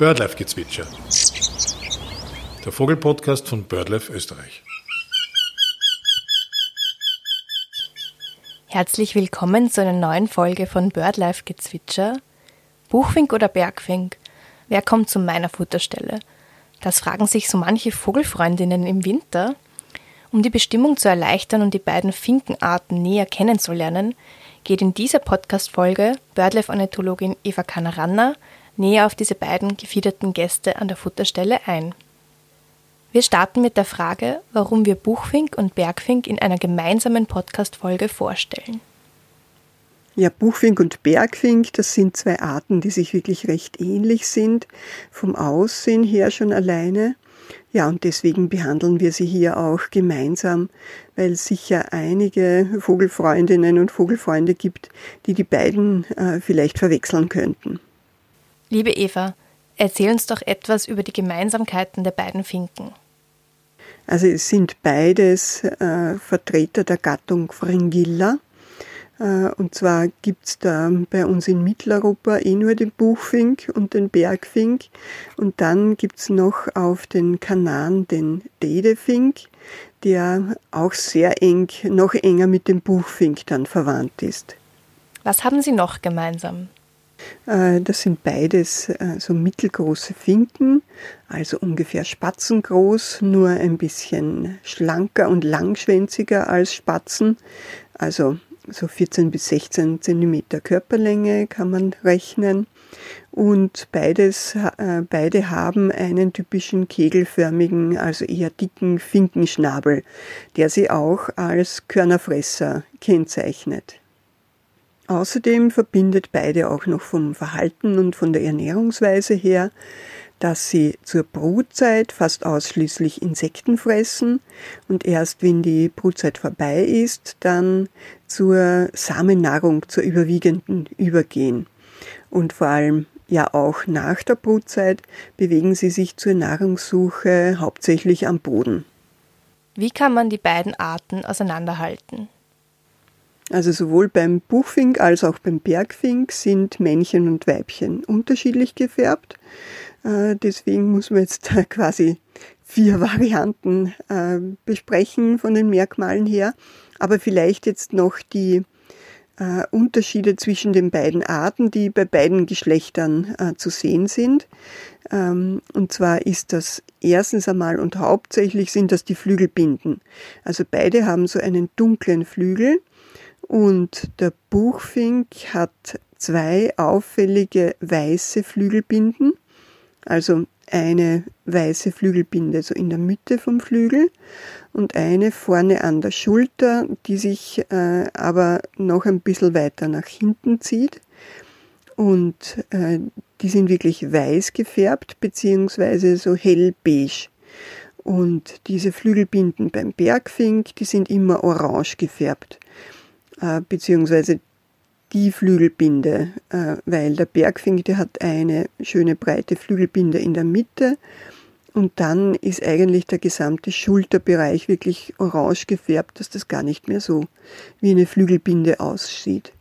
Birdlife-Gezwitscher. Der Vogelpodcast von BirdLife Österreich. Herzlich willkommen zu einer neuen Folge von Birdlife-Gezwitscher. Buchfink oder Bergfink? Wer kommt zu meiner Futterstelle? Das fragen sich so manche Vogelfreundinnen im Winter. Um die Bestimmung zu erleichtern und die beiden Finkenarten näher kennenzulernen, geht in dieser Podcast-Folge Birdlife-Ornithologin Eva Kanaranna näher auf diese beiden gefiederten Gäste an der Futterstelle ein. Wir starten mit der Frage, warum wir Buchfink und Bergfink in einer gemeinsamen Podcast-Folge vorstellen. Ja, Buchfink und Bergfink, das sind zwei Arten, die sich wirklich recht ähnlich sind, vom Aussehen her schon alleine. Ja, und deswegen behandeln wir sie hier auch gemeinsam, weil es sicher einige Vogelfreundinnen und Vogelfreunde gibt, die die beiden äh, vielleicht verwechseln könnten. Liebe Eva, erzähl uns doch etwas über die Gemeinsamkeiten der beiden Finken. Also es sind beides äh, Vertreter der Gattung Fringilla. Äh, und zwar gibt es da bei uns in Mitteleuropa eh nur den Buchfink und den Bergfink. Und dann gibt es noch auf den Kanaren den Dedefink, der auch sehr eng, noch enger mit dem Buchfink dann verwandt ist. Was haben sie noch gemeinsam? Äh, das sind beides äh, so mittelgroße Finken, also ungefähr spatzengroß, nur ein bisschen schlanker und langschwänziger als Spatzen. Also so 14 bis 16 Zentimeter Körperlänge kann man rechnen. Und beides, äh, beide haben einen typischen kegelförmigen, also eher dicken Finkenschnabel, der sie auch als Körnerfresser kennzeichnet. Außerdem verbindet beide auch noch vom Verhalten und von der Ernährungsweise her, dass sie zur Brutzeit fast ausschließlich Insekten fressen und erst wenn die Brutzeit vorbei ist, dann zur Samennahrung, zur überwiegenden übergehen. Und vor allem ja auch nach der Brutzeit bewegen sie sich zur Nahrungssuche hauptsächlich am Boden. Wie kann man die beiden Arten auseinanderhalten? Also sowohl beim Buchfink als auch beim Bergfink sind Männchen und Weibchen unterschiedlich gefärbt. Äh, deswegen muss man jetzt quasi vier Varianten äh, besprechen von den Merkmalen her. Aber vielleicht jetzt noch die äh, Unterschiede zwischen den beiden Arten, die bei beiden Geschlechtern zu sehen sind. Ähm, und zwar ist das erstens einmal und hauptsächlich sind das die Flügelbinden. Also beide haben so einen dunklen Flügel und der Buchfink hat zwei auffällige weiße Flügelbinden, also eine weiße Flügelbinde so in der Mitte vom Flügel und eine vorne an der Schulter, die sich äh, aber noch ein bisschen weiter nach hinten zieht. Und äh, die sind wirklich weiß gefärbt, beziehungsweise so hellbeige. Und diese Flügelbinden beim Bergfink, die sind immer orange gefärbt. Äh, beziehungsweise die Flügelbinde, äh, weil der Bergfink, der hat eine schöne breite Flügelbinde in der Mitte und dann ist eigentlich der gesamte Schulterbereich wirklich orange gefärbt, dass das gar nicht mehr so wie eine Flügelbinde aussieht.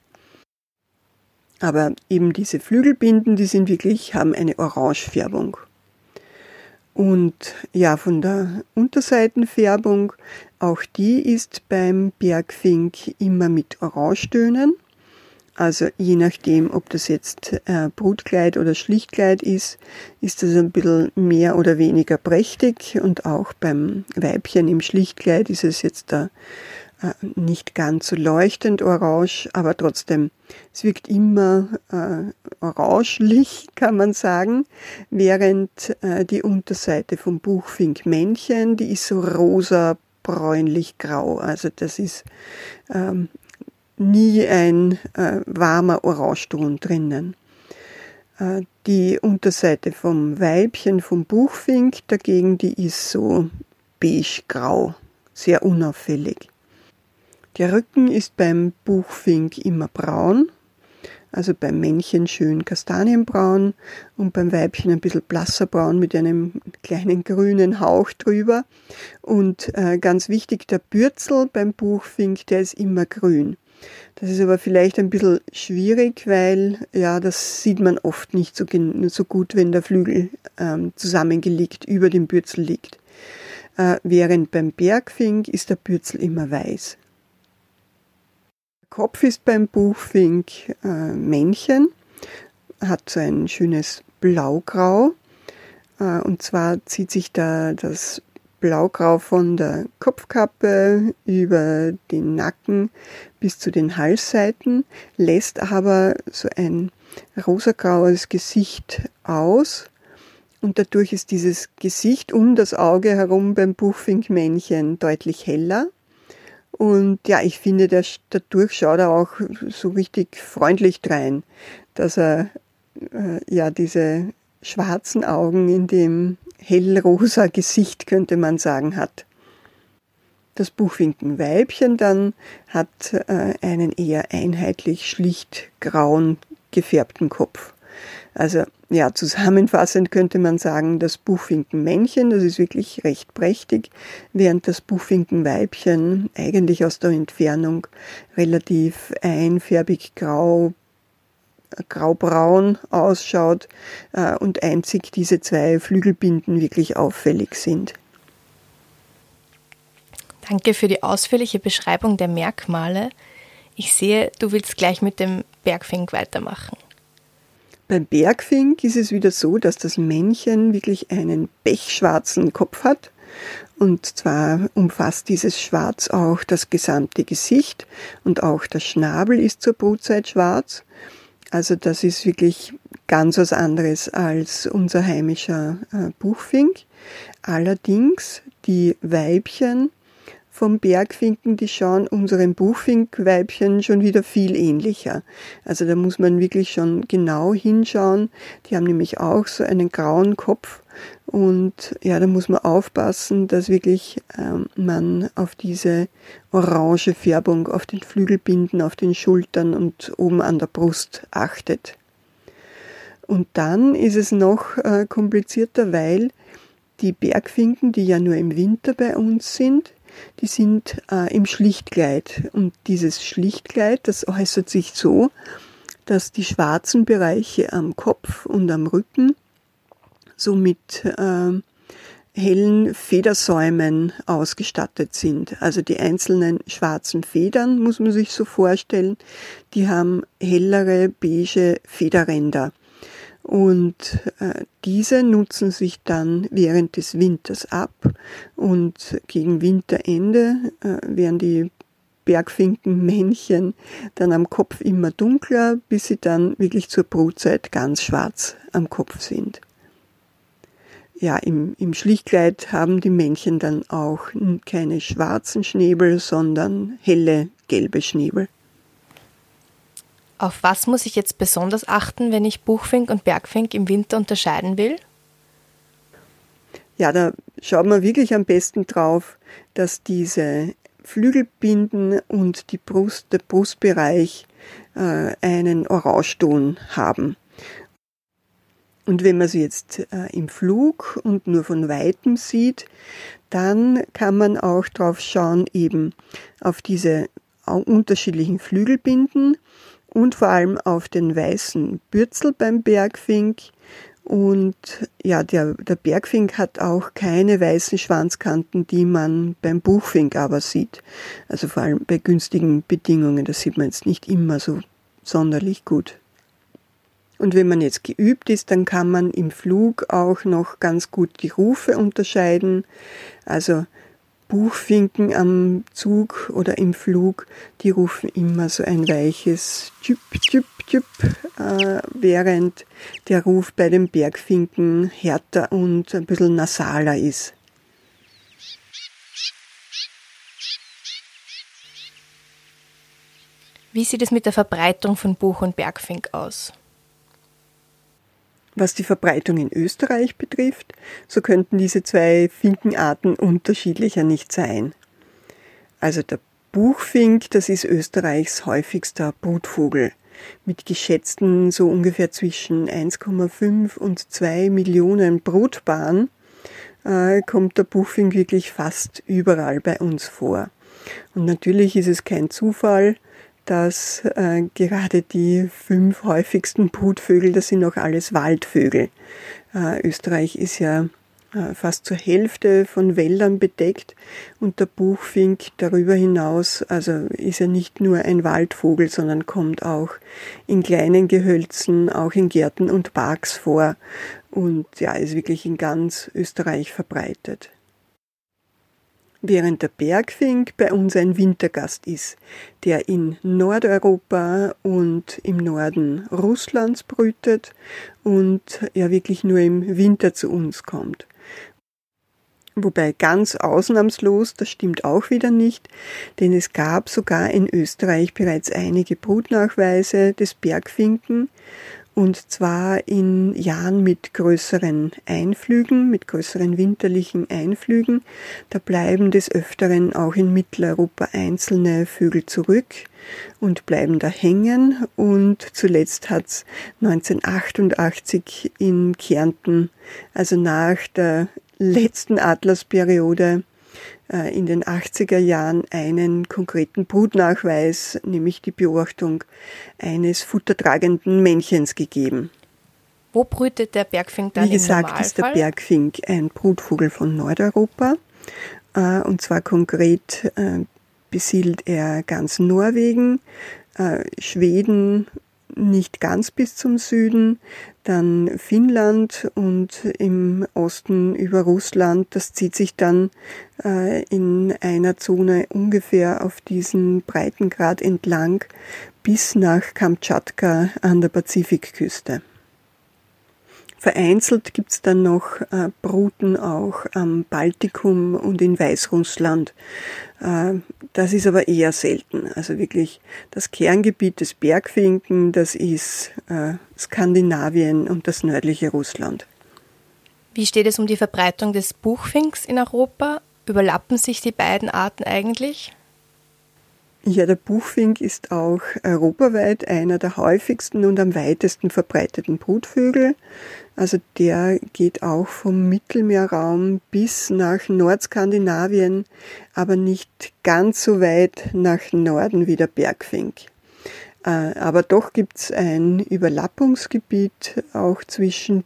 Aber eben diese Flügelbinden, die sind wirklich, haben eine Orangefärbung. Und ja, von der Unterseitenfärbung, auch die ist beim Bergfink immer mit Orangetönen. Also je nachdem, ob das jetzt äh, Brutkleid oder Schlichtkleid ist, ist das ein bisschen mehr oder weniger prächtig. Und auch beim Weibchen im Schlichtkleid ist es jetzt da äh, nicht ganz so leuchtend orange, aber trotzdem, es wirkt immer äh, orangelich, kann man sagen, während äh, die Unterseite vom Buchfink Männchen, die ist so rosa, bräunlich grau. Also das ist ähm, nie ein äh, warmer Orangeton drinnen. Äh, die Unterseite vom Weibchen, vom Buchfink dagegen, die ist so beige-grau, sehr unauffällig. Der Rücken ist beim Buchfink immer braun, also beim Männchen schön kastanienbraun und beim Weibchen ein bisschen blasser braun mit einem kleinen grünen Hauch drüber. Und äh, ganz wichtig, der Bürzel beim Buchfink, der ist immer grün. Das ist aber vielleicht ein bisschen schwierig, weil ja, das sieht man oft nicht so, so gut, wenn der Flügel ähm, zusammengelegt über dem Bürzel liegt. Äh, während beim Bergfink ist der Bürzel immer weiß. Kopf ist beim Buchfink äh, Männchen, hat so ein schönes Blaugrau. Äh, und zwar zieht sich da das blaugrau von der Kopfkappe über den Nacken bis zu den Halsseiten, lässt aber so ein rosagraues Gesicht aus. Und dadurch ist dieses Gesicht um das Auge herum beim Buchfinkmännchen deutlich heller. Und ja, ich finde, der, dadurch schaut er auch so richtig freundlich drein, dass er äh, ja diese schwarzen Augen in dem hellrosa Gesicht, könnte man sagen, hat. Das Buchfinkenweibchen dann hat äh, einen eher einheitlich schlicht grauen gefärbten Kopf. Also ja, zusammenfassend könnte man sagen, das Buchfinkenmännchen, das ist wirklich recht prächtig, während das Buchfinkenweibchen eigentlich aus der Entfernung relativ einfärbig grau graubraun ausschaut äh, und einzig diese zwei Flügelbinden wirklich auffällig sind. Danke für die ausführliche Beschreibung der Merkmale. Ich sehe, du willst gleich mit dem Bergfink weitermachen. Beim Bergfink ist es wieder so, dass das Männchen wirklich einen pechschwarzen Kopf hat. Und zwar umfasst dieses Schwarz auch das gesamte Gesicht und auch der Schnabel ist zur Brutzeit schwarz. Also das ist wirklich ganz was anderes als unser heimischer äh, Buchfink. Allerdings die Weibchen vom Bergfinken, die schauen unserem Buchfinkweibchen schon wieder viel ähnlicher. Also da muss man wirklich schon genau hinschauen. Die haben nämlich auch so einen grauen Kopf und ja, da muss man aufpassen, dass wirklich ähm, man auf diese orange Färbung auf den Flügelbinden, auf den Schultern und oben an der Brust achtet. Und dann ist es noch äh, komplizierter, weil die Bergfinken, die ja nur im Winter bei uns sind, die sind äh, im Schlichtkleid. Und dieses Schlichtkleid, das äußert sich so, dass die schwarzen Bereiche am Kopf und am Rücken so mit äh, hellen Federsäumen ausgestattet sind. Also die einzelnen schwarzen Federn, muss man sich so vorstellen, die haben hellere beige Federränder. Und äh, diese nutzen sich dann während des Winters ab und gegen Winterende äh, werden die Bergfinkenmännchen dann am Kopf immer dunkler, bis sie dann wirklich zur Brutzeit ganz schwarz am Kopf sind. Ja, im, im Schlichtkleid haben die Männchen dann auch keine schwarzen Schnäbel, sondern helle gelbe Schnäbel. Auf was muss ich jetzt besonders achten, wenn ich Buchfink und Bergfink im Winter unterscheiden will? Ja, da schaut man wirklich am besten drauf, dass diese Flügelbinden und die Brust, der Brustbereich äh, einen Orangeton haben. Und wenn man sie jetzt äh, im Flug und nur von weitem sieht, dann kann man auch drauf schauen, eben auf diese unterschiedlichen Flügelbinden und vor allem auf den weißen Bürzel beim Bergfink. Und ja, der, der Bergfink hat auch keine weißen Schwanzkanten, die man beim Buchfink aber sieht. Also vor allem bei günstigen Bedingungen, das sieht man jetzt nicht immer so sonderlich gut. Und wenn man jetzt geübt ist, dann kann man im Flug auch noch ganz gut die Rufe unterscheiden. Also Buchfinken am Zug oder im Flug, die rufen immer so ein weiches Tschüpp, Tschüpp, Tschüpp, äh, während der Ruf bei den Bergfinken härter und ein bisschen nasaler ist. Wie sieht es mit der Verbreitung von Buch- und Bergfink aus? Was die Verbreitung in Österreich betrifft, so könnten diese zwei Finkenarten unterschiedlicher nicht sein. Also der Buchfink, das ist Österreichs häufigster Brutvogel. Mit geschätzten so ungefähr zwischen 1,5 und 2 Millionen Brutpaaren äh, kommt der Buchfink wirklich fast überall bei uns vor. Und natürlich ist es kein Zufall, dass äh, gerade die fünf häufigsten Brutvögel, das sind auch alles Waldvögel. Äh, Österreich ist ja äh, fast zur Hälfte von Wäldern bedeckt und der Buchfink darüber hinaus, also ist er nicht nur ein Waldvogel, sondern kommt auch in kleinen Gehölzen, auch in Gärten und Parks vor und ja, ist wirklich in ganz Österreich verbreitet während der Bergfink bei uns ein Wintergast ist, der in Nordeuropa und im Norden Russlands brütet und ja wirklich nur im Winter zu uns kommt. Wobei ganz ausnahmslos, das stimmt auch wieder nicht, denn es gab sogar in Österreich bereits einige Brutnachweise des Bergfinken und zwar in Jahren mit größeren Einflügen, mit größeren winterlichen Einflügen. Da bleiben des Öfteren auch in Mitteleuropa einzelne Vögel zurück und bleiben da hängen. Und zuletzt hat es 1988 in Kärnten, also nach der letzten Atlasperiode, in den 80er Jahren einen konkreten Brutnachweis, nämlich die Beobachtung eines futtertragenden Männchens gegeben. Wo brütet der Bergfink dann Wie gesagt, ist der Bergfink ein Brutvogel von Nordeuropa. Äh, und zwar konkret äh, besiedelt er ganz Norwegen, Schweden, nicht ganz bis zum Süden, dann Finnland und im Osten über Russland. Das zieht sich dann äh, in einer Zone ungefähr auf diesen Breitengrad entlang bis nach Kamtschatka an der Pazifikküste. Vereinzelt gibt's dann noch äh, Bruten auch am Baltikum und in Weißrussland. Äh, das ist aber eher selten. Also wirklich das Kerngebiet des Bergfinken, das ist äh, Skandinavien und das nördliche Russland. Wie steht es um die Verbreitung des Buchfinks in Europa? Überlappen sich die beiden Arten eigentlich? Ja, der Buchfink ist auch europaweit einer der häufigsten und am weitesten verbreiteten Brutvögel. Also der geht auch vom Mittelmeerraum bis nach Nordskandinavien, aber nicht ganz so weit nach Norden wie der Bergfink. Äh, aber doch gibt's ein Überlappungsgebiet auch zwischen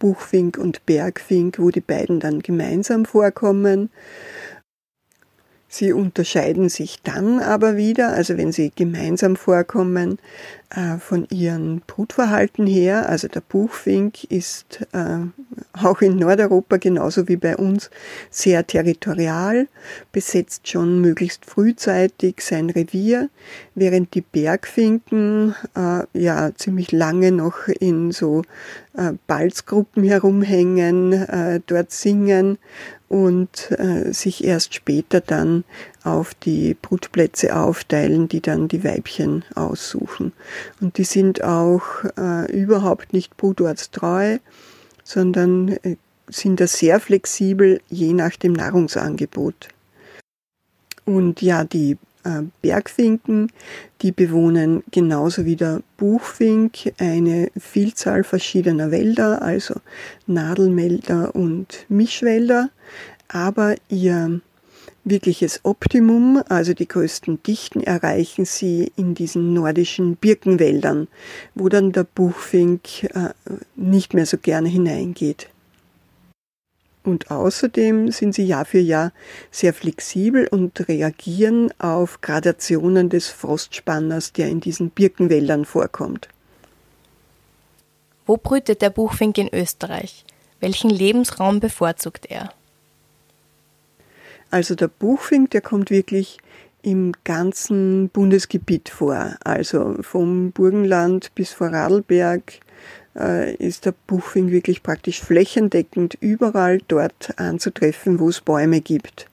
Buchfink und Bergfink, wo die beiden dann gemeinsam vorkommen. Sie unterscheiden sich dann aber wieder, also wenn sie gemeinsam vorkommen, äh, von ihrem Brutverhalten her. Also der Buchfink ist äh, auch in Nordeuropa genauso wie bei uns sehr territorial, besetzt schon möglichst frühzeitig sein Revier, während die Bergfinken äh, ja ziemlich lange noch in so äh, Balzgruppen herumhängen, äh, dort singen und sich erst später dann auf die Brutplätze aufteilen, die dann die Weibchen aussuchen. Und die sind auch äh, überhaupt nicht brutortstreu, sondern äh, sind da sehr flexibel, je nach dem Nahrungsangebot. Und ja, die äh, Bergfinken, die bewohnen genauso wie der Buchfink eine Vielzahl verschiedener Wälder, also Nadelwälder und Mischwälder, aber ihr wirkliches Optimum, also die größten Dichten, erreichen sie in diesen nordischen Birkenwäldern, wo dann der Buchfink äh, nicht mehr so gerne hineingeht. Und außerdem sind sie Jahr für Jahr sehr flexibel und reagieren auf Gradationen des Frostspanners, der in diesen Birkenwäldern vorkommt. Wo brütet der Buchfink in Österreich? Welchen Lebensraum bevorzugt er? Also der Buchfink, der kommt wirklich im ganzen Bundesgebiet vor. Also vom Burgenland bis vor Radlberg äh, ist der Buchfink wirklich praktisch flächendeckend überall dort anzutreffen, wo es Bäume gibt.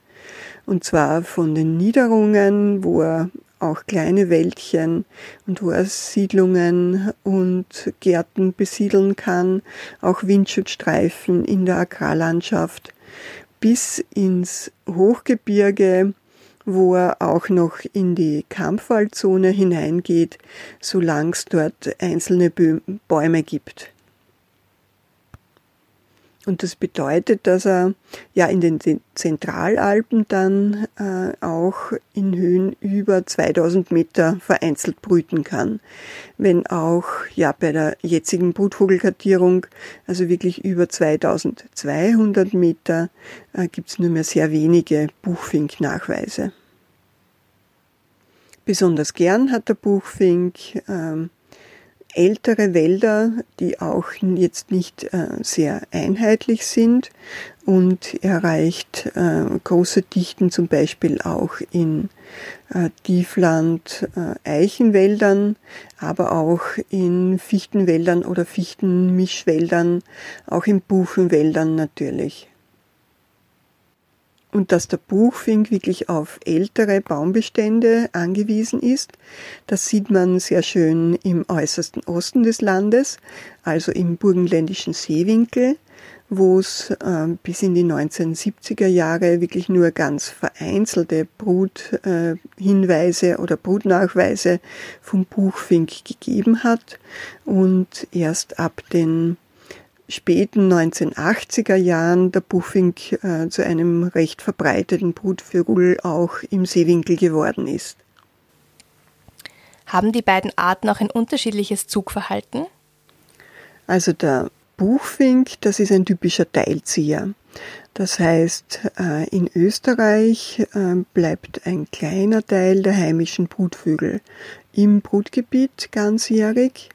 Und zwar von den Niederungen, wo er auch kleine Wäldchen und wo er Siedlungen und Gärten besiedeln kann, auch Windschutzstreifen in der Agrarlandschaft bis ins Hochgebirge, wo er auch noch in die Kampfwaldzone hineingeht, solange es dort einzelne Bäume gibt. Und das bedeutet, dass er ja in den Zentralalpen dann äh, auch in Höhen über 2000 Meter vereinzelt brüten kann. Wenn auch ja bei der jetzigen Brutvogelkartierung, also wirklich über 2200 Meter, äh, gibt es nur mehr sehr wenige Buchfink-Nachweise. Besonders gern hat der Buchfink äh, ältere Wälder, die auch jetzt nicht äh, sehr einheitlich sind und erreicht äh, große Dichten zum Beispiel auch in äh, Tiefland Eichenwäldern, aber auch in Fichtenwäldern oder Fichtenmischwäldern, auch in Buchenwäldern natürlich und dass der Buchfink wirklich auf ältere Baumbestände angewiesen ist. Das sieht man sehr schön im äußersten Osten des Landes, also im burgenländischen Seewinkel, wo es äh, bis in die 1970er Jahre wirklich nur ganz vereinzelte Bruthinweise äh, oder Brutnachweise vom Buchfink gegeben hat und erst ab den späten 1980er Jahren der Buffink äh, zu einem recht verbreiteten Brutvögel auch im Seewinkel geworden ist. Haben die beiden Arten auch ein unterschiedliches Zugverhalten? Also der Buchfink, das ist ein typischer Teilzieher. Das heißt, äh, in Österreich äh, bleibt ein kleiner Teil der heimischen Brutvögel im Brutgebiet ganzjährig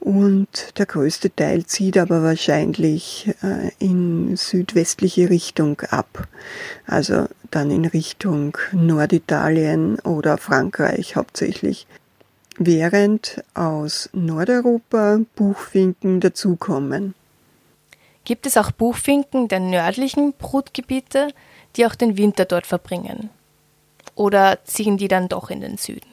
und der größte Teil zieht aber wahrscheinlich äh, in südwestliche Richtung ab. Also dann in Richtung Norditalien oder Frankreich hauptsächlich. Während aus Nordeuropa Buchfinken dazukommen. Gibt es auch Buchfinken der nördlichen Brutgebiete, die auch den Winter dort verbringen? Oder ziehen die dann doch in den Süden?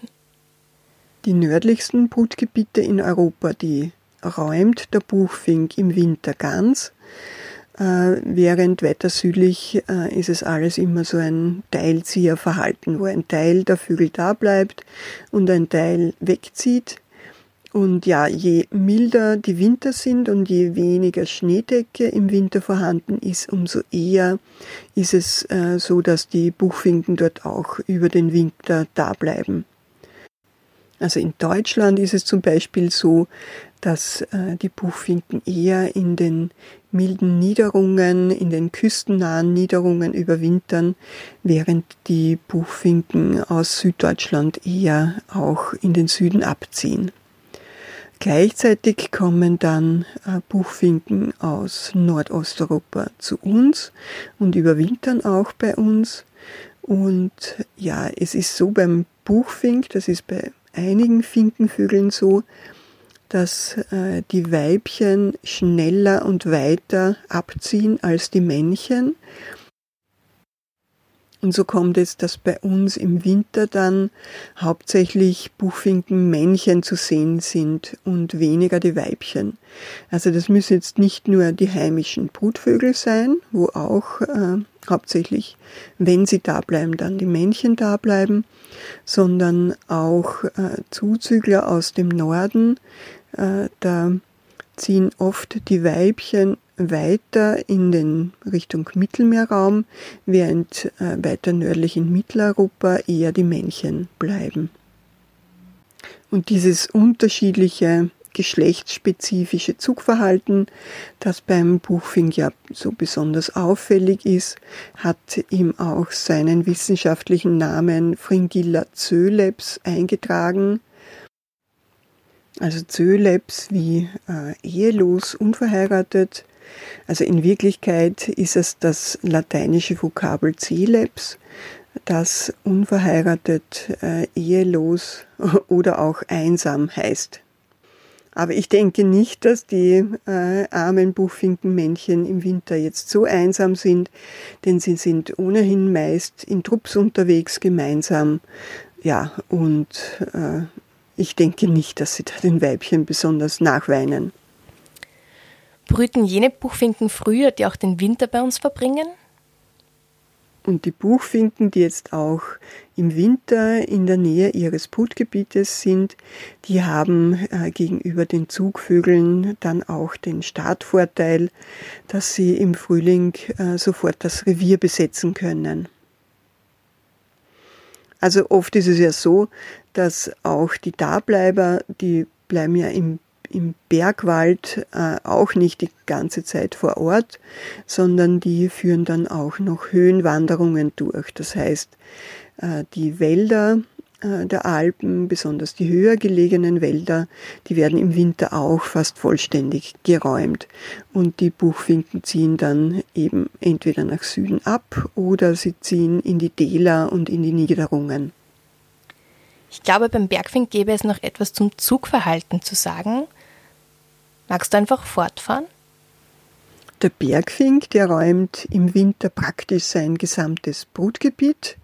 Die nördlichsten Brutgebiete in Europa, die räumt der Buchfink im Winter ganz, äh, während weiter südlich äh, ist es alles immer so ein Teilzieherverhalten, wo ein Teil der Vögel da bleibt und ein Teil wegzieht. Und ja, je milder die Winter sind und je weniger Schneedecke im Winter vorhanden ist, umso eher ist es äh, so, dass die Buchfinken dort auch über den Winter da bleiben. Also in Deutschland ist es zum Beispiel so, dass äh, die Buchfinken eher in den milden Niederungen, in den küstennahen Niederungen überwintern, während die Buchfinken aus Süddeutschland eher auch in den Süden abziehen. Gleichzeitig kommen dann äh, Buchfinken aus Nordosteuropa zu uns und überwintern auch bei uns. Und ja, es ist so beim Buchfink, das ist bei einigen Finkenvögeln so, dass äh, die Weibchen schneller und weiter abziehen als die Männchen und so kommt es, dass bei uns im Winter dann hauptsächlich Buchfinkenmännchen zu sehen sind und weniger die Weibchen. Also das müssen jetzt nicht nur die heimischen Brutvögel sein, wo auch äh, hauptsächlich, wenn sie da bleiben, dann die Männchen da bleiben, sondern auch äh, Zuzügler aus dem Norden. Äh, da ziehen oft die Weibchen weiter in den Richtung Mittelmeerraum, während äh, weiter nördlich in Mitteleuropa eher die Männchen bleiben. Und dieses unterschiedliche geschlechtsspezifische Zugverhalten, das beim Buchfink ja so besonders auffällig ist, hat ihm auch seinen wissenschaftlichen Namen Fringilla zöleps eingetragen. Also Zöleps wie äh, ehelos, unverheiratet, also in Wirklichkeit ist es das lateinische Vokabel Celeps, das unverheiratet, äh, ehelos oder auch einsam heißt. Aber ich denke nicht, dass die äh, armen Buchfinkenmännchen im Winter jetzt so einsam sind, denn sie sind ohnehin meist in Trupps unterwegs gemeinsam. Ja, und äh, ich denke nicht, dass sie da den Weibchen besonders nachweinen. Brüten jene Buchfinken früher, die auch den Winter bei uns verbringen? Und die Buchfinken, die jetzt auch im Winter in der Nähe ihres Brutgebietes sind, die haben äh, gegenüber den Zugvögeln dann auch den Startvorteil, dass sie im Frühling äh, sofort das Revier besetzen können. Also oft ist es ja so, dass auch die Dableiber, die bleiben ja im im Bergwald äh, auch nicht die ganze Zeit vor Ort, sondern die führen dann auch noch Höhenwanderungen durch. Das heißt, äh, die Wälder äh, der Alpen, besonders die höher gelegenen Wälder, die werden im Winter auch fast vollständig geräumt. Und die Buchfinken ziehen dann eben entweder nach Süden ab oder sie ziehen in die Täler und in die Niederungen. Ich glaube, beim Bergfink gäbe es noch etwas zum Zugverhalten zu sagen. Magst du einfach fortfahren? Der Bergfink, der räumt im Winter praktisch sein gesamtes Brutgebiet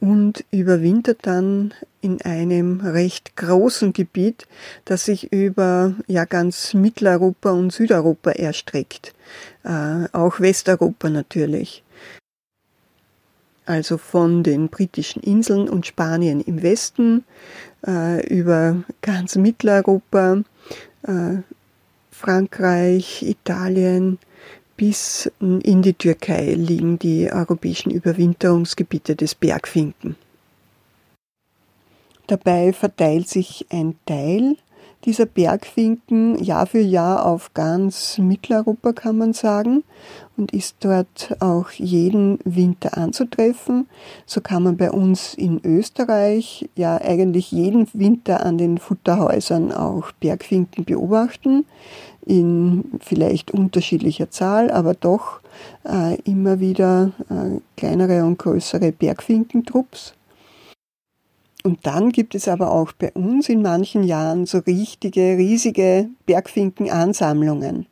und überwintert dann in einem recht großen Gebiet, das sich über ja ganz Mitteleuropa und Südeuropa erstreckt, äh, auch Westeuropa natürlich. Also von den britischen Inseln und Spanien im Westen äh, über ganz Mitteleuropa, äh, Frankreich, Italien bis in die Türkei liegen die europäischen Überwinterungsgebiete des Bergfinken. Dabei verteilt sich ein Teil dieser Bergfinken Jahr für Jahr auf ganz Mitteleuropa, kann man sagen, und ist dort auch jeden Winter anzutreffen. So kann man bei uns in Österreich ja eigentlich jeden Winter an den Futterhäusern auch Bergfinken beobachten, in vielleicht unterschiedlicher Zahl, aber doch äh, immer wieder äh, kleinere und größere Bergfinkentrupps. Und dann gibt es aber auch bei uns in manchen Jahren so richtige, riesige Bergfinkenansammlungen.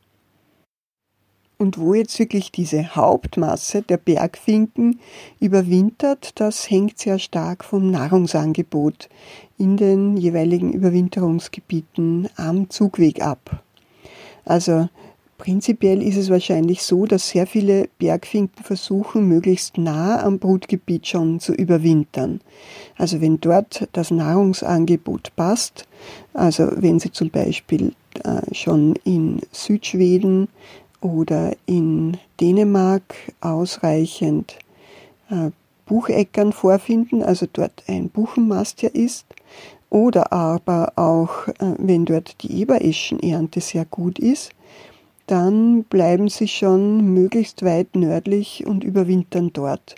Und wo jetzt wirklich diese Hauptmasse der Bergfinken überwintert, das hängt sehr stark vom Nahrungsangebot in den jeweiligen Überwinterungsgebieten am Zugweg ab. Also Prinzipiell ist es wahrscheinlich so, dass sehr viele Bergfinken versuchen, möglichst nah am Brutgebiet schon zu überwintern. Also wenn dort das Nahrungsangebot passt, also wenn sie zum Beispiel äh, schon in Südschweden oder in Dänemark ausreichend äh, Bucheckern vorfinden, also dort ein Buchenmast ja ist, oder aber auch, äh, wenn dort die Ebereschenernte sehr gut ist, dann bleiben sie schon möglichst weit nördlich und überwintern dort.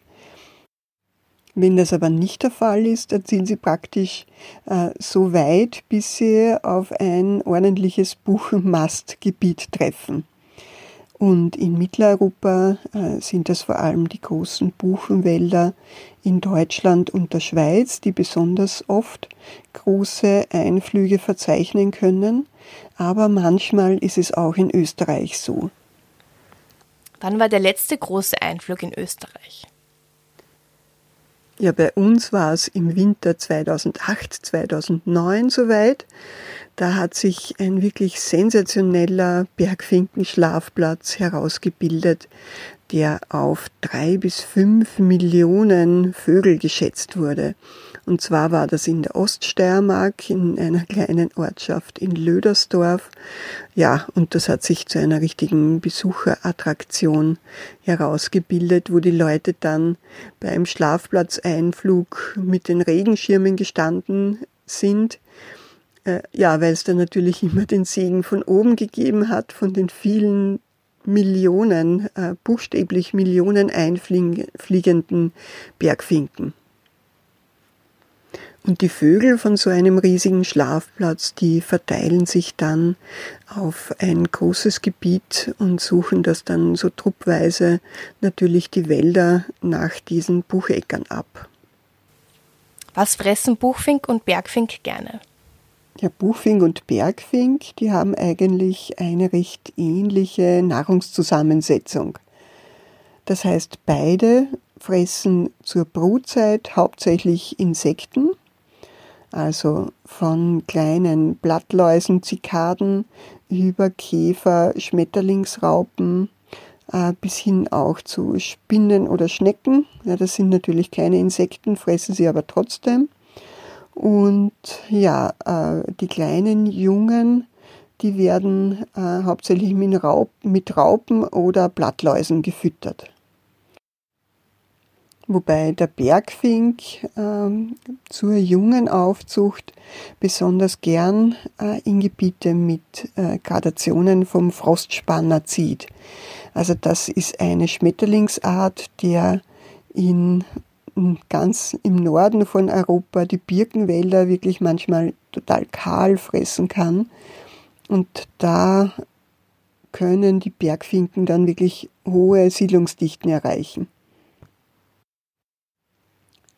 Wenn das aber nicht der Fall ist, dann sind sie praktisch äh, so weit, bis sie auf ein ordentliches Buchenmastgebiet treffen. Und in Mitteleuropa äh, sind das vor allem die großen Buchenwälder in Deutschland und der Schweiz, die besonders oft große Einflüge verzeichnen können aber manchmal ist es auch in Österreich so. Wann war der letzte große Einflug in Österreich? Ja, bei uns war es im Winter 2008, 2009 soweit. Da hat sich ein wirklich sensationeller Bergfinkenschlafplatz herausgebildet, der auf drei bis fünf Millionen Vögel geschätzt wurde. Und zwar war das in der Oststeiermark, in einer kleinen Ortschaft in Lödersdorf. Ja, und das hat sich zu einer richtigen Besucherattraktion herausgebildet, wo die Leute dann beim Schlafplatzeinflug mit den Regenschirmen gestanden sind. Äh, ja, weil es dann natürlich immer den Segen von oben gegeben hat, von den vielen Millionen, äh, buchstäblich Millionen einfliegenden Bergfinken. Und die Vögel von so einem riesigen Schlafplatz, die verteilen sich dann auf ein großes Gebiet und suchen das dann so truppweise natürlich die Wälder nach diesen Bucheckern ab. Was fressen Buchfink und Bergfink gerne? Ja, Buchfink und Bergfink, die haben eigentlich eine recht ähnliche Nahrungszusammensetzung. Das heißt, beide fressen zur Brutzeit hauptsächlich Insekten, also von kleinen Blattläusen, Zikaden über Käfer, Schmetterlingsraupen, äh, bis hin auch zu Spinnen oder Schnecken. Ja, das sind natürlich keine Insekten, fressen sie aber trotzdem. Und ja, äh, die kleinen Jungen, die werden äh, hauptsächlich mit, Raupen oder Blattläusen gefüttert. Wobei der Bergfink äh, zur jungen Aufzucht besonders gern äh, in Gebiete mit Gradationen vom Frostspanner zieht. Also das ist eine Schmetterlingsart, der in ganz im Norden von Europa die Birkenwälder wirklich manchmal total kahl fressen kann. Und da können die Bergfinken dann wirklich hohe Siedlungsdichten erreichen.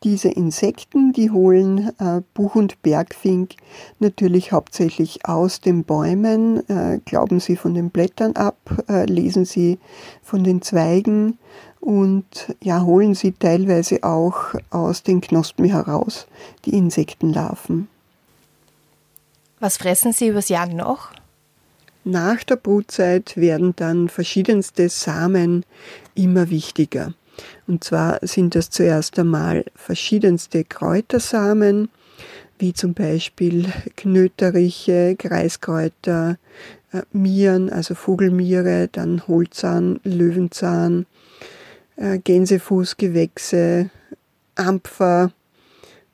Diese Insekten, die holen äh, Buch- und Bergfink natürlich hauptsächlich aus den Bäumen, äh, glauben sie von den Blättern ab, äh, lesen sie von den Zweigen und ja, holen sie teilweise auch aus den Knospen heraus, die Insektenlarven. Was fressen sie übers Jahr noch? Nach der Brutzeit werden dann verschiedenste Samen immer wichtiger. Und zwar sind das zuerst einmal verschiedenste Kräutersamen, wie zum Beispiel Knöteriche, Kreiskräuter, äh, Mieren, also Vogelmiere, dann Holzahn, Löwenzahn, Gänsefußgewächse, Ampfer,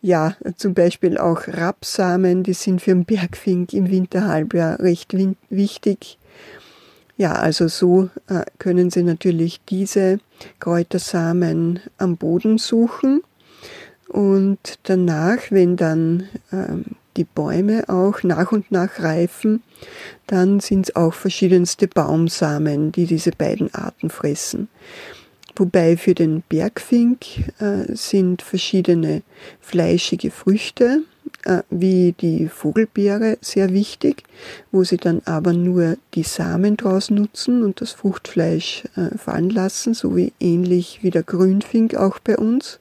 ja, zum Beispiel auch Rapsamen, die sind für den Bergfink im Winterhalbjahr recht wichtig. Ja, also so äh, können Sie natürlich diese Kräutersamen am Boden suchen und danach, wenn dann ähm, die Bäume auch nach und nach reifen, dann sind es auch verschiedenste Baumsamen, die diese beiden Arten fressen. Wobei für den Bergfink äh, sind verschiedene fleischige Früchte äh, wie die Vogelbeere sehr wichtig, wo sie dann aber nur die Samen draus nutzen und das Fruchtfleisch äh, fallen lassen, so wie ähnlich wie der Grünfink auch bei uns.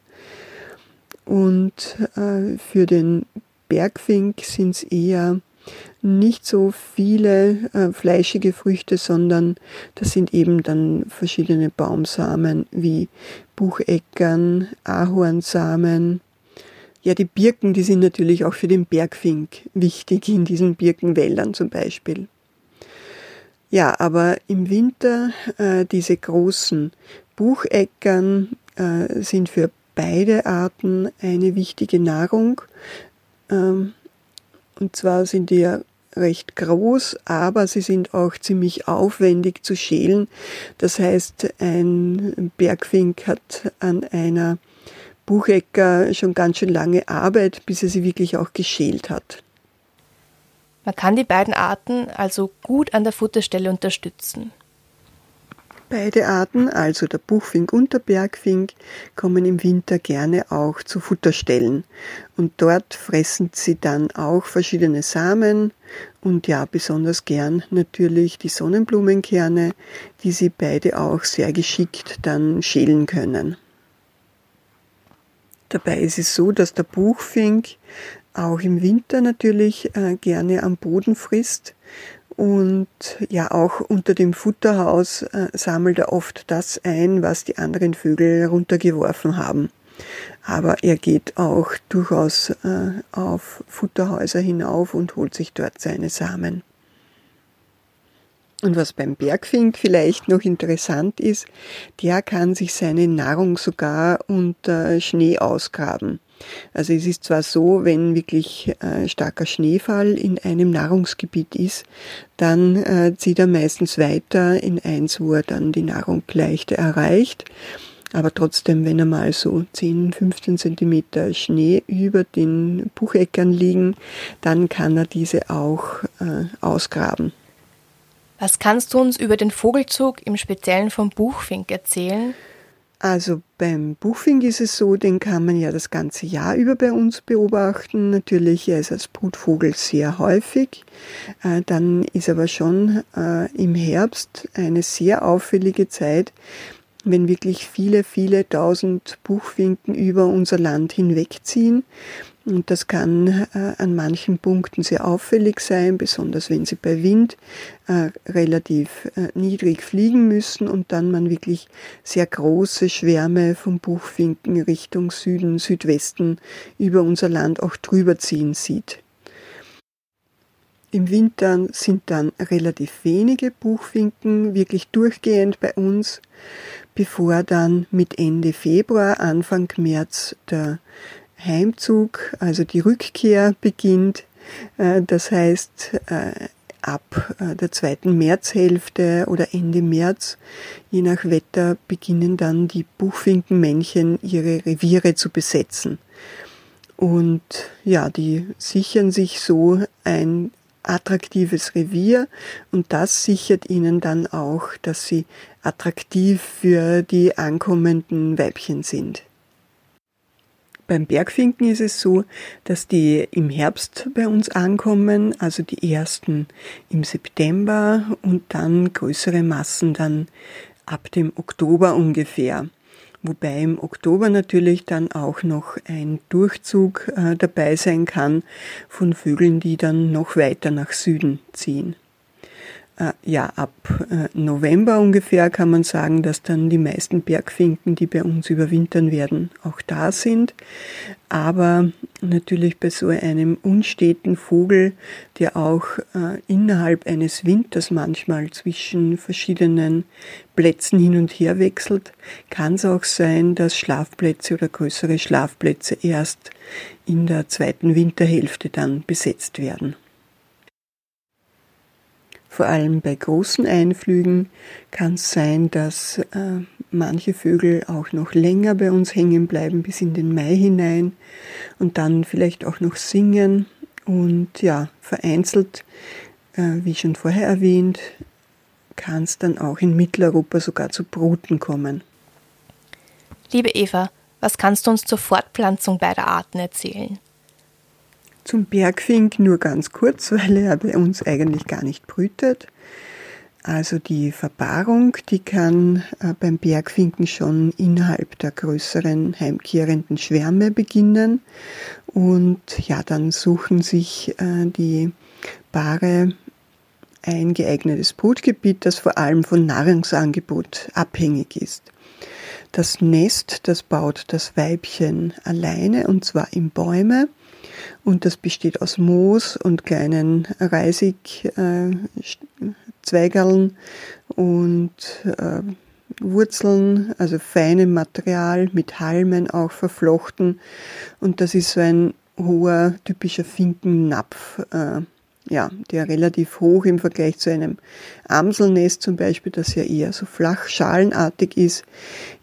Und äh, für den Bergfink sind es eher nicht so viele äh, fleischige Früchte, sondern das sind eben dann verschiedene Baumsamen wie Bucheckern, Ahornsamen, ja, die Birken, die sind natürlich auch für den Bergfink wichtig, in diesen Birkenwäldern zum Beispiel. Ja, aber im Winter äh, diese großen Bucheckern äh, sind für beide Arten eine wichtige Nahrung. Ähm, und zwar sind die ja recht groß, aber sie sind auch ziemlich aufwendig zu schälen. Das heißt, ein Bergfink hat an einer Buchecker schon ganz schön lange Arbeit, bis er sie wirklich auch geschält hat. Man kann die beiden Arten also gut an der Futterstelle unterstützen. Beide Arten, also der Buchfink und der Bergfink, kommen im Winter gerne auch zu Futterstellen. Und dort fressen sie dann auch verschiedene Samen und ja, besonders gern natürlich die Sonnenblumenkerne, die sie beide auch sehr geschickt dann schälen können. Dabei ist es so, dass der Buchfink auch im Winter natürlich äh, gerne am Boden frisst und ja auch unter dem Futterhaus äh, sammelt er oft das ein, was die anderen Vögel runtergeworfen haben. Aber er geht auch durchaus äh, auf Futterhäuser hinauf und holt sich dort seine Samen. Und was beim Bergfink vielleicht noch interessant ist, der kann sich seine Nahrung sogar unter Schnee ausgraben. Also es ist zwar so, wenn wirklich äh, starker Schneefall in einem Nahrungsgebiet ist, dann äh, zieht er meistens weiter in eins, wo er dann die Nahrung leichter erreicht. Aber trotzdem, wenn er mal so 10, 15 Zentimeter Schnee über den Bucheckern liegen, dann kann er diese auch äh, ausgraben. Was kannst du uns über den Vogelzug im Speziellen vom Buchfink erzählen? Also beim Buchfink ist es so, den kann man ja das ganze Jahr über bei uns beobachten. Natürlich, er ist als Brutvogel sehr häufig. Äh, dann ist aber schon äh, im Herbst eine sehr auffällige Zeit, wenn wirklich viele, viele tausend Buchfinken über unser Land hinwegziehen. Und das kann äh, an manchen Punkten sehr auffällig sein, besonders wenn sie bei Wind äh, relativ äh, niedrig fliegen müssen und dann man wirklich sehr große Schwärme vom Buchfinken Richtung Süden, Südwesten über unser Land auch drüber ziehen sieht. Im Winter sind dann relativ wenige Buchfinken wirklich durchgehend bei uns, bevor dann mit Ende Februar, Anfang März der Heimzug, also die Rückkehr beginnt. Äh, das heißt, äh, ab äh, der zweiten Märzhälfte oder Ende März, je nach Wetter, beginnen dann die Buchfinkenmännchen ihre Reviere zu besetzen. Und ja, die sichern sich so ein attraktives Revier und das sichert ihnen dann auch, dass sie attraktiv für die ankommenden Weibchen sind. Beim Bergfinken ist es so, dass die im Herbst bei uns ankommen, also die ersten im September und dann größere Massen dann ab dem Oktober ungefähr. Wobei im Oktober natürlich dann auch noch ein Durchzug äh, dabei sein kann von Vögeln, die dann noch weiter nach Süden ziehen. Äh, ja, ab äh, November ungefähr kann man sagen, dass dann die meisten Bergfinken, die bei uns überwintern werden, auch da sind. Aber natürlich bei so einem unsteten Vogel, der auch äh, innerhalb eines Winters manchmal zwischen verschiedenen Plätzen hin und her wechselt, kann es auch sein, dass Schlafplätze oder größere Schlafplätze erst in der zweiten Winterhälfte dann besetzt werden. Vor allem bei großen Einflügen kann es sein, dass äh, manche Vögel auch noch länger bei uns hängen bleiben bis in den Mai hinein und dann vielleicht auch noch singen und ja, vereinzelt, äh, wie schon vorher erwähnt, kann es dann auch in Mitteleuropa sogar zu Bruten kommen. Liebe Eva, was kannst du uns zur Fortpflanzung beider Arten erzählen? Zum Bergfink nur ganz kurz, weil er bei uns eigentlich gar nicht brütet. Also die Verpaarung, die kann äh, beim Bergfinken schon innerhalb der größeren heimkehrenden Schwärme beginnen. Und ja, dann suchen sich äh, die Paare ein geeignetes Brutgebiet, das vor allem von Nahrungsangebot abhängig ist. Das Nest, das baut das Weibchen alleine und zwar in Bäume und das besteht aus Moos und kleinen Reisigzweigerln äh, und äh, Wurzeln, also feinem Material mit Halmen auch verflochten. Und das ist so ein hoher, typischer Finkennapf, äh, ja, der relativ hoch im Vergleich zu einem Amselnest zum Beispiel, das ja eher so flach schalenartig ist,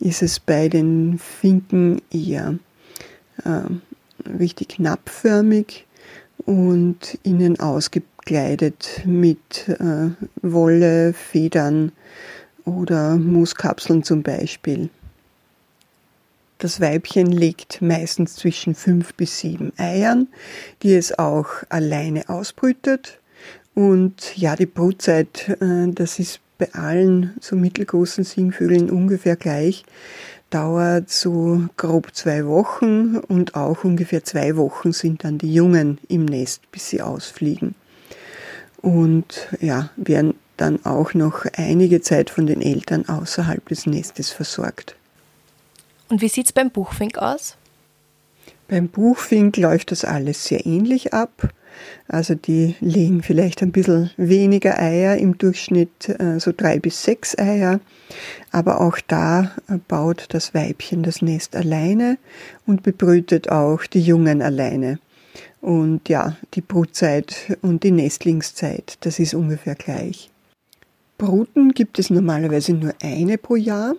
ist es bei den Finken eher äh, richtig knappförmig und innen ausgekleidet mit äh, Wolle, Federn oder Mooskapseln zum Beispiel. Das Weibchen legt meistens zwischen fünf bis sieben Eiern, die es auch alleine ausbrütet. Und ja, die Brutzeit, äh, das ist bei allen so mittelgroßen Singvögeln ungefähr gleich dauert so grob zwei Wochen und auch ungefähr zwei Wochen sind dann die Jungen im Nest, bis sie ausfliegen. Und ja, werden dann auch noch einige Zeit von den Eltern außerhalb des Nestes versorgt. Und wie sieht es beim Buchfink aus? Beim Buchfink läuft das alles sehr ähnlich ab. Also die legen vielleicht ein bisschen weniger Eier, im Durchschnitt äh, so drei bis sechs Eier. Aber auch da äh, baut das Weibchen das Nest alleine und bebrütet auch die Jungen alleine. Und ja, die Brutzeit und die Nestlingszeit, das ist ungefähr gleich. Bruten gibt es normalerweise nur eine pro Jahr.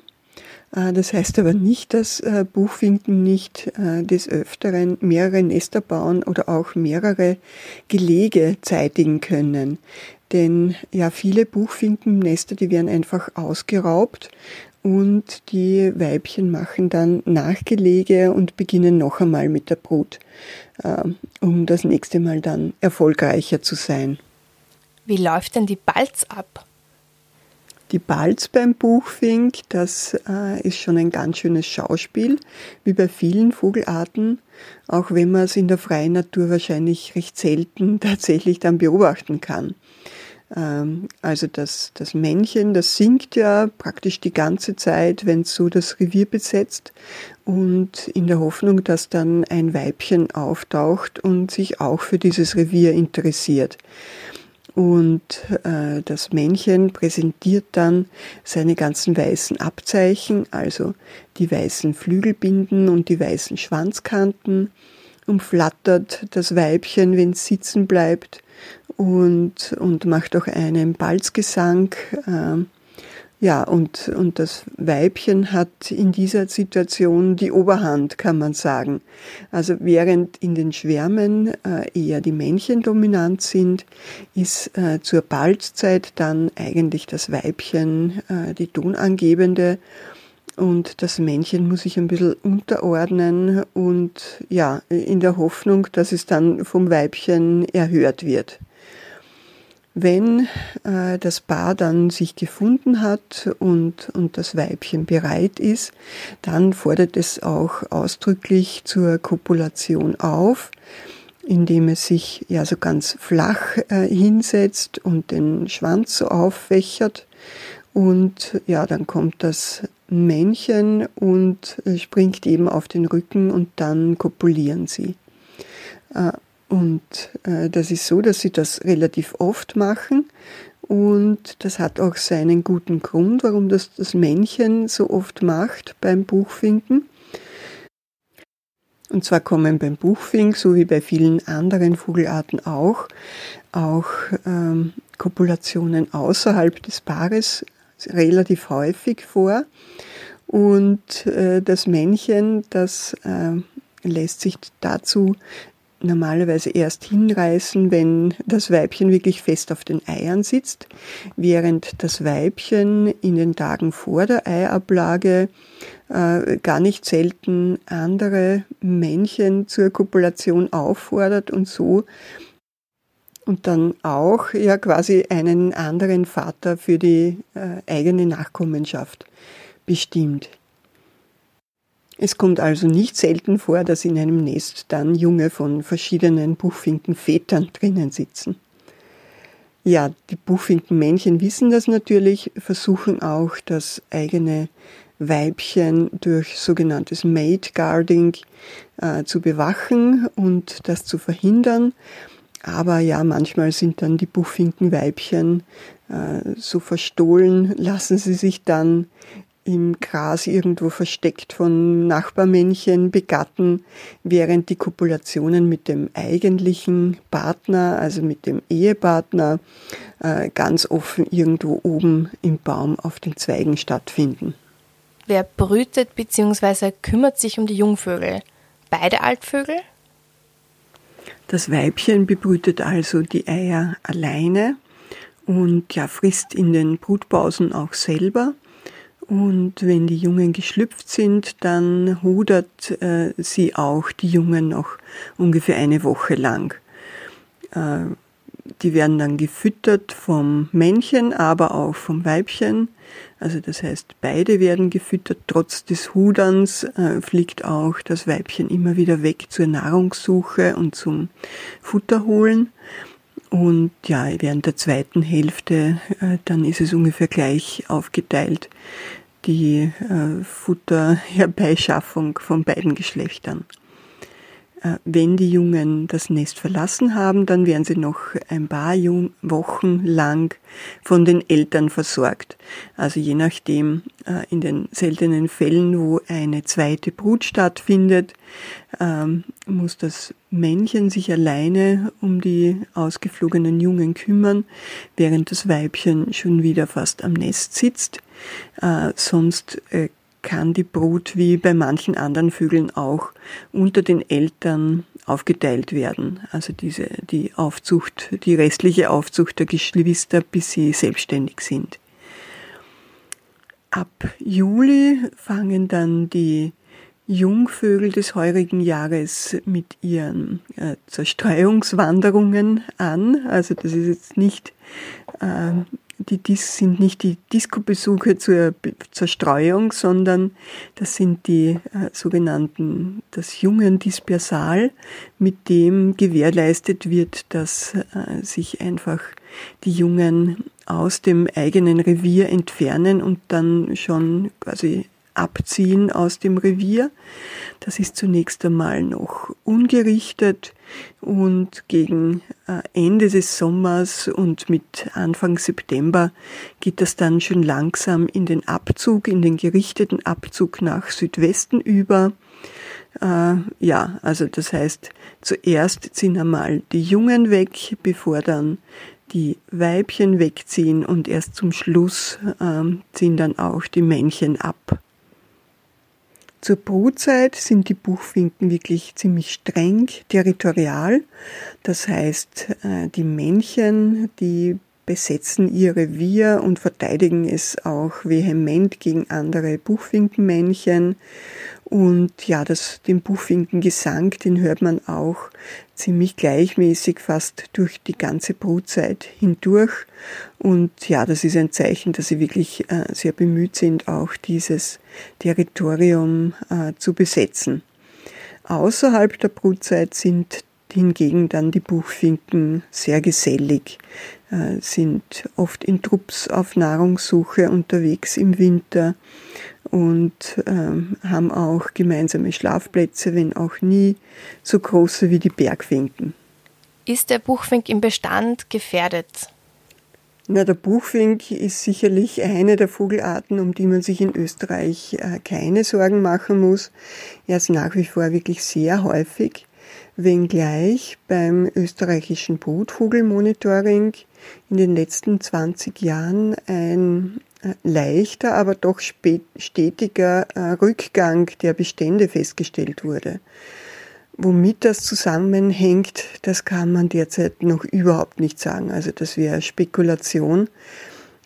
Äh, das heißt aber nicht, dass äh, Buchfinken nicht äh, des Öfteren mehrere Nester bauen oder auch mehrere Gelege zeitigen können. Denn ja, viele Buchfinkennester, die werden einfach ausgeraubt und die Weibchen machen dann Nachgelege und beginnen noch einmal mit der Brut, um das nächste Mal dann erfolgreicher zu sein. Wie läuft denn die Balz ab? Die Balz beim Buchfink, das äh, ist schon ein ganz schönes Schauspiel, wie bei vielen Vogelarten, auch wenn man es in der freien Natur wahrscheinlich recht selten tatsächlich dann beobachten kann. Ähm, also das, das Männchen, das singt ja praktisch die ganze Zeit, wenn es so das Revier besetzt und in der Hoffnung, dass dann ein Weibchen auftaucht und sich auch für dieses Revier interessiert. Und äh, das Männchen präsentiert dann seine ganzen weißen Abzeichen, also die weißen Flügelbinden und die weißen Schwanzkanten, umflattert das Weibchen, wenn es sitzen bleibt und, und macht auch einen Balzgesang. Äh, ja, und, und das Weibchen hat in dieser Situation die Oberhand, kann man sagen. Also während in den Schwärmen äh, eher die Männchen dominant sind, ist äh, zur Balzzeit dann eigentlich das Weibchen äh, die Tonangebende und das Männchen muss sich ein bisschen unterordnen und ja, in der Hoffnung, dass es dann vom Weibchen erhört wird. Wenn äh, das Paar dann sich gefunden hat und, und das Weibchen bereit ist, dann fordert es auch ausdrücklich zur Kopulation auf, indem es sich ja so ganz flach äh, hinsetzt und den Schwanz so auffächert. Und ja, dann kommt das Männchen und äh, springt eben auf den Rücken und dann kopulieren sie. Und äh, das ist so, dass sie das relativ oft machen. Und das hat auch seinen guten Grund, warum das das Männchen so oft macht beim Buchfinken. Und zwar kommen beim Buchfink, so wie bei vielen anderen Vogelarten auch, auch ähm, Kopulationen außerhalb des Paares relativ häufig vor. Und äh, das Männchen, das äh, lässt sich dazu normalerweise erst hinreißen, wenn das Weibchen wirklich fest auf den Eiern sitzt, während das Weibchen in den Tagen vor der Eiablage äh, gar nicht selten andere Männchen zur Kopulation auffordert und so und dann auch ja quasi einen anderen Vater für die äh, eigene Nachkommenschaft bestimmt. Es kommt also nicht selten vor, dass in einem Nest dann Junge von verschiedenen Buchfinkenvätern drinnen sitzen. Ja, die Buchfinkenmännchen wissen das natürlich, versuchen auch das eigene Weibchen durch sogenanntes Mate Guarding äh, zu bewachen und das zu verhindern. Aber ja, manchmal sind dann die Buchfinkenweibchen äh, so verstohlen, lassen sie sich dann im Gras irgendwo versteckt von Nachbarmännchen begatten, während die Kopulationen mit dem eigentlichen Partner, also mit dem Ehepartner, äh, ganz offen irgendwo oben im Baum auf den Zweigen stattfinden. Wer brütet bzw. kümmert sich um die Jungvögel? Beide Altvögel? Das Weibchen bebrütet also die Eier alleine und ja, frisst in den Brutpausen auch selber. Und wenn die Jungen geschlüpft sind, dann hudert äh, sie auch die Jungen noch ungefähr eine Woche lang. Äh, die werden dann gefüttert vom Männchen, aber auch vom Weibchen. Also das heißt, beide werden gefüttert. Trotz des Huderns äh, fliegt auch das Weibchen immer wieder weg zur Nahrungssuche und zum Futterholen. Und ja, während der zweiten Hälfte, äh, dann ist es ungefähr gleich aufgeteilt, die äh, Futterherbeischaffung von beiden Geschlechtern. Äh, wenn die Jungen das Nest verlassen haben, dann werden sie noch ein paar Wochen lang von den Eltern versorgt. Also je nachdem, äh, in den seltenen Fällen, wo eine zweite Brut stattfindet, ähm, muss das Männchen sich alleine um die ausgeflogenen Jungen kümmern, während das Weibchen schon wieder fast am Nest sitzt. Äh, sonst kann die Brut wie bei manchen anderen Vögeln auch unter den Eltern aufgeteilt werden. Also diese, die Aufzucht, die restliche Aufzucht der Geschwister, bis sie selbstständig sind. Ab Juli fangen dann die Jungvögel des heurigen Jahres mit ihren äh, Zerstreuungswanderungen an. Also das ist jetzt nicht äh, die Dis sind nicht die Disco-Besuche zur Zerstreuung, sondern das sind die äh, sogenannten, das jungen Dispersal, mit dem gewährleistet wird, dass äh, sich einfach die Jungen aus dem eigenen Revier entfernen und dann schon quasi abziehen aus dem Revier. Das ist zunächst einmal noch ungerichtet und gegen äh, Ende des Sommers und mit Anfang September geht das dann schon langsam in den Abzug, in den gerichteten Abzug nach Südwesten über. Äh, ja, also das heißt, zuerst ziehen einmal die Jungen weg, bevor dann die Weibchen wegziehen und erst zum Schluss äh, ziehen dann auch die Männchen ab. Zur Brutzeit sind die Buchfinken wirklich ziemlich streng territorial. Das heißt, äh, die Männchen, die besetzen ihr Revier und verteidigen es auch vehement gegen andere Buchfinkenmännchen. Und ja, das, den Buchfinkengesang, den hört man auch ziemlich gleichmäßig fast durch die ganze Brutzeit hindurch. Und ja, das ist ein Zeichen, dass sie wirklich äh, sehr bemüht sind, auch dieses Territorium äh, zu besetzen. Außerhalb der Brutzeit sind hingegen dann die Buchfinken sehr gesellig, äh, sind oft in Trupps auf Nahrungssuche unterwegs im Winter und ähm, haben auch gemeinsame Schlafplätze, wenn auch nie so große wie die Bergfinken. Ist der Buchfink im Bestand gefährdet? Na, der Buchfink ist sicherlich eine der Vogelarten, um die man sich in Österreich äh, keine Sorgen machen muss. Er ist nach wie vor wirklich sehr häufig wenngleich beim österreichischen Brutvogelmonitoring in den letzten 20 Jahren ein leichter, aber doch stetiger äh, Rückgang der Bestände festgestellt wurde. Womit das zusammenhängt, das kann man derzeit noch überhaupt nicht sagen. Also das wäre Spekulation.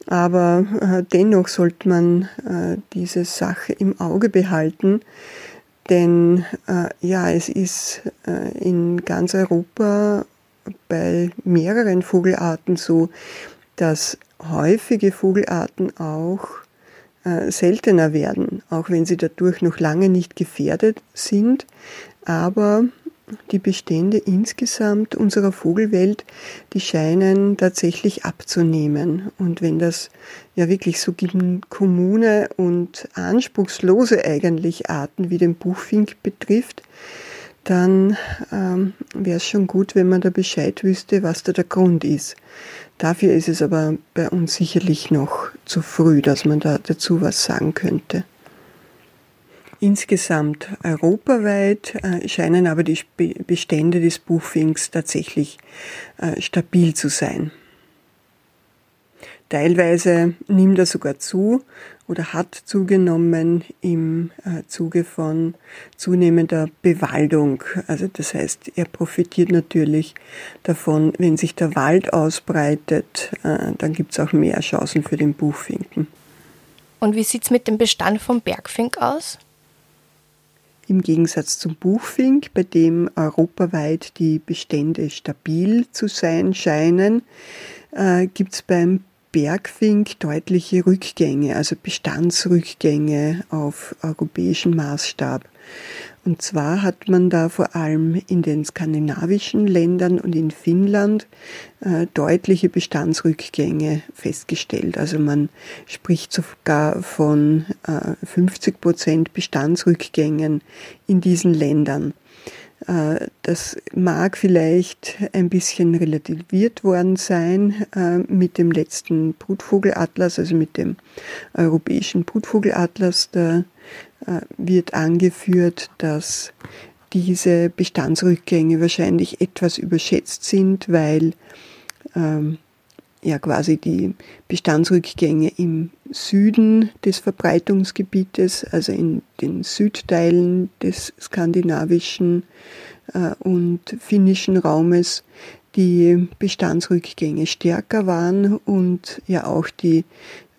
Aber äh, dennoch sollte man diese Sache im Auge behalten, denn äh, ja, es ist äh, in ganz Europa bei mehreren Vogelarten so, dass häufige Vogelarten auch äh, seltener werden, auch wenn sie dadurch noch lange nicht gefährdet sind. Aber die Bestände insgesamt unserer Vogelwelt, die scheinen tatsächlich abzunehmen. Und wenn das ja wirklich so kommune und anspruchslose eigentlich Arten wie den Buchfink betrifft, dann ähm, wäre es schon gut, wenn man da Bescheid wüsste, was da der Grund ist. Dafür ist es aber bei uns sicherlich noch zu früh, dass man da dazu was sagen könnte. Insgesamt europaweit äh, scheinen aber die Bestände des Buchfinks tatsächlich äh, stabil zu sein. Teilweise nimmt er sogar zu oder hat zugenommen im äh, Zuge von zunehmender Bewaldung. Also das heißt, er profitiert natürlich davon, wenn sich der Wald ausbreitet, dann gibt es auch mehr Chancen für den Buchfinken. Und wie sieht es mit dem Bestand vom Bergfink aus? Im Gegensatz zum Buchfink, bei dem europaweit die Bestände stabil zu sein scheinen, äh, gibt es beim Bergfink deutliche Rückgänge, also Bestandsrückgänge auf europäischen Maßstab. Und zwar hat man da vor allem in den skandinavischen Ländern und in Finnland äh, deutliche Bestandsrückgänge festgestellt. Also man spricht sogar von äh, 50 Prozent Bestandsrückgängen in diesen Ländern. Äh, das mag vielleicht ein bisschen relativiert worden sein äh, mit dem letzten Brutvogelatlas, also mit dem europäischen Brutvogelatlas. Da äh, wird angeführt, dass diese Bestandsrückgänge wahrscheinlich etwas überschätzt sind, weil ähm, ja quasi die Bestandsrückgänge im Süden des Verbreitungsgebietes, also in den Südteilen des skandinavischen äh, und finnischen Raumes, die Bestandsrückgänge stärker waren und ja auch die,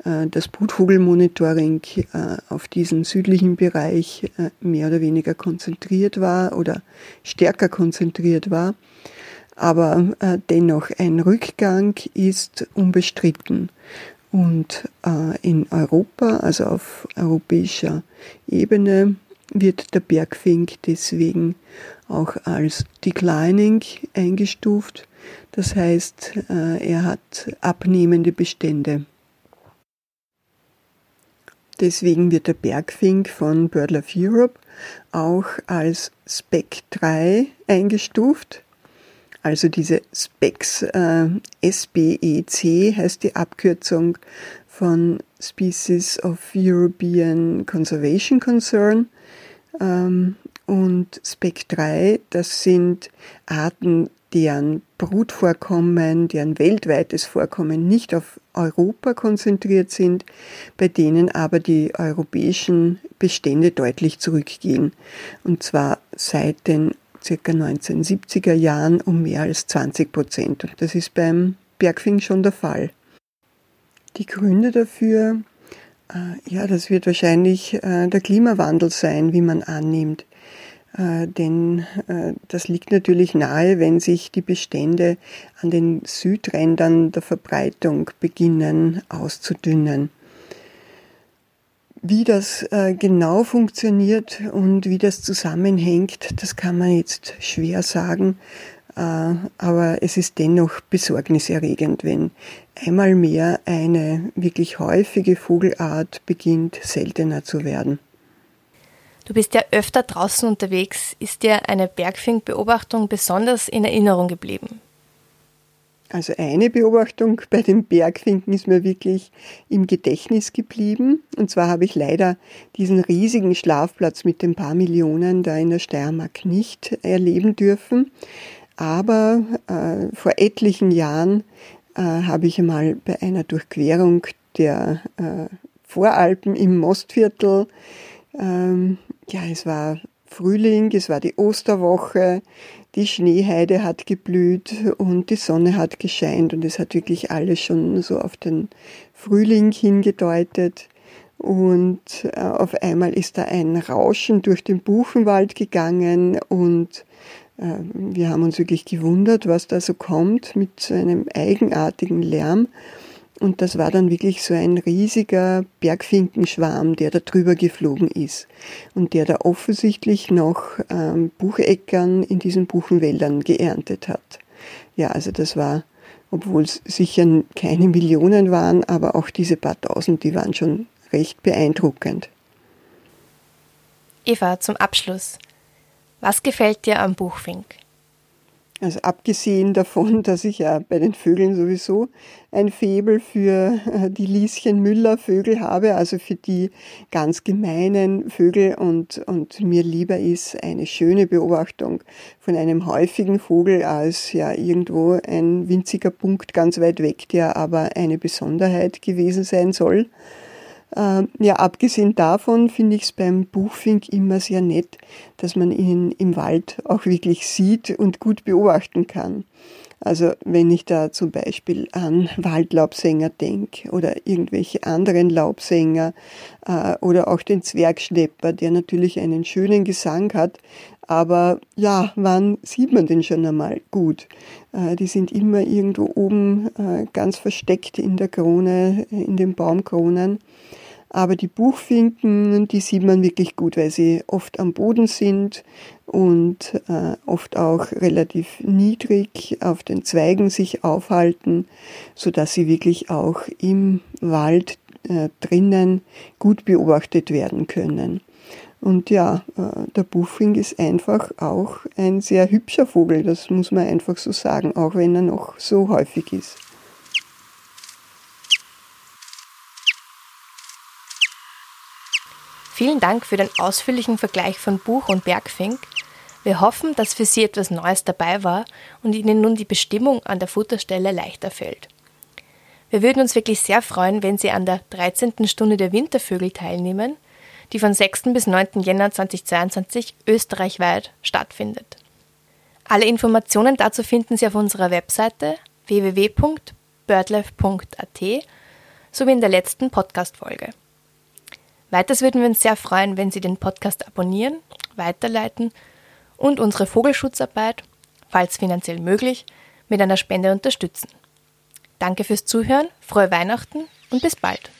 äh, das Brutvogelmonitoring äh, auf diesen südlichen Bereich äh, mehr oder weniger konzentriert war oder stärker konzentriert war. Aber äh, dennoch ein Rückgang ist unbestritten. Und äh, in Europa, also auf europäischer Ebene, wird der Bergfink deswegen auch als declining eingestuft. Das heißt, äh, er hat abnehmende Bestände. Deswegen wird der Bergfink von BirdLife Europe auch als Spec 3 eingestuft. Also diese Specs, äh, SBEC heißt die Abkürzung von Species of European Conservation Concern. Ähm, und Spec 3, das sind Arten, deren Brutvorkommen, deren weltweites Vorkommen nicht auf Europa konzentriert sind, bei denen aber die europäischen Bestände deutlich zurückgehen. Und zwar seit den ca. 1970er Jahren um mehr als 20 Prozent. Und das ist beim Bergfing schon der Fall. Die Gründe dafür, äh, ja, das wird wahrscheinlich äh, der Klimawandel sein, wie man annimmt. Äh, denn äh, das liegt natürlich nahe, wenn sich die Bestände an den Südrändern der Verbreitung beginnen auszudünnen. Wie das äh, genau funktioniert und wie das zusammenhängt, das kann man jetzt schwer sagen, aber es ist dennoch besorgniserregend, wenn einmal mehr eine wirklich häufige Vogelart beginnt seltener zu werden. Du bist ja öfter draußen unterwegs. Ist dir eine Bergfink-Beobachtung besonders in Erinnerung geblieben? Also eine Beobachtung bei den Bergfinken ist mir wirklich im Gedächtnis geblieben. Und zwar habe ich leider diesen riesigen Schlafplatz mit den paar Millionen da in der Steiermark nicht erleben dürfen. Aber äh, vor etlichen Jahren äh, habe ich einmal bei einer Durchquerung der äh, Voralpen im Mostviertel ähm, ja, es war Frühling, es war die Osterwoche, die Schneeheide hat geblüht und die Sonne hat gescheint und es hat wirklich alles schon so auf den Frühling hingedeutet. Und äh, auf einmal ist da ein Rauschen durch den Buchenwald gegangen und äh, wir haben uns wirklich gewundert, was da so kommt mit so einem eigenartigen Lärm. Und das war dann wirklich so ein riesiger Bergfinkenschwarm, der da drüber geflogen ist und der da offensichtlich noch ähm, Bucheckern in diesen Buchenwäldern geerntet hat. Ja, also das war, obwohl es sicher keine Millionen waren, aber auch diese paar tausend, die waren schon recht beeindruckend. Eva, zum Abschluss. Was gefällt dir am Buchfink? Also abgesehen davon, dass ich ja bei den Vögeln sowieso ein Febel für äh, die Lieschen Müller Vögel habe, also für die ganz gemeinen Vögel und, und mir lieber ist eine schöne Beobachtung von einem häufigen Vogel als ja irgendwo ein winziger Punkt ganz weit weg, der aber eine Besonderheit gewesen sein soll. Ähm, ja, abgesehen davon finde ich es beim Buchfink immer sehr nett, dass man ihn im Wald auch wirklich sieht und gut beobachten kann. Also wenn ich da zum Beispiel an Waldlaubsänger denke oder irgendwelche anderen Laubsänger äh, oder auch den Zwergschnepper, der natürlich einen schönen Gesang hat, aber ja, wann sieht man den schon einmal gut? Äh, die sind immer irgendwo oben äh, ganz versteckt in der Krone, in den Baumkronen. Aber die Buchfinken, die sieht man wirklich gut, weil sie oft am Boden sind und äh, oft auch relativ niedrig auf den Zweigen sich aufhalten, so dass sie wirklich auch im Wald äh, drinnen gut beobachtet werden können. Und ja, äh, der Buchfink ist einfach auch ein sehr hübscher Vogel, das muss man einfach so sagen, auch wenn er noch so häufig ist. Vielen Dank für den ausführlichen Vergleich von Buch und Bergfink. Wir hoffen, dass für Sie etwas Neues dabei war und Ihnen nun die Bestimmung an der Futterstelle leichter fällt. Wir würden uns wirklich sehr freuen, wenn Sie an der 13. Stunde der Wintervögel teilnehmen, die von 6. bis 9. Jänner 2022 österreichweit stattfindet. Alle Informationen dazu finden Sie auf unserer Webseite www.birdlife.at sowie in der letzten Podcast-Folge. Weiters würden wir uns sehr freuen, wenn Sie den Podcast abonnieren, weiterleiten und unsere Vogelschutzarbeit, falls finanziell möglich, mit einer Spende unterstützen. Danke fürs Zuhören, frohe Weihnachten und bis bald.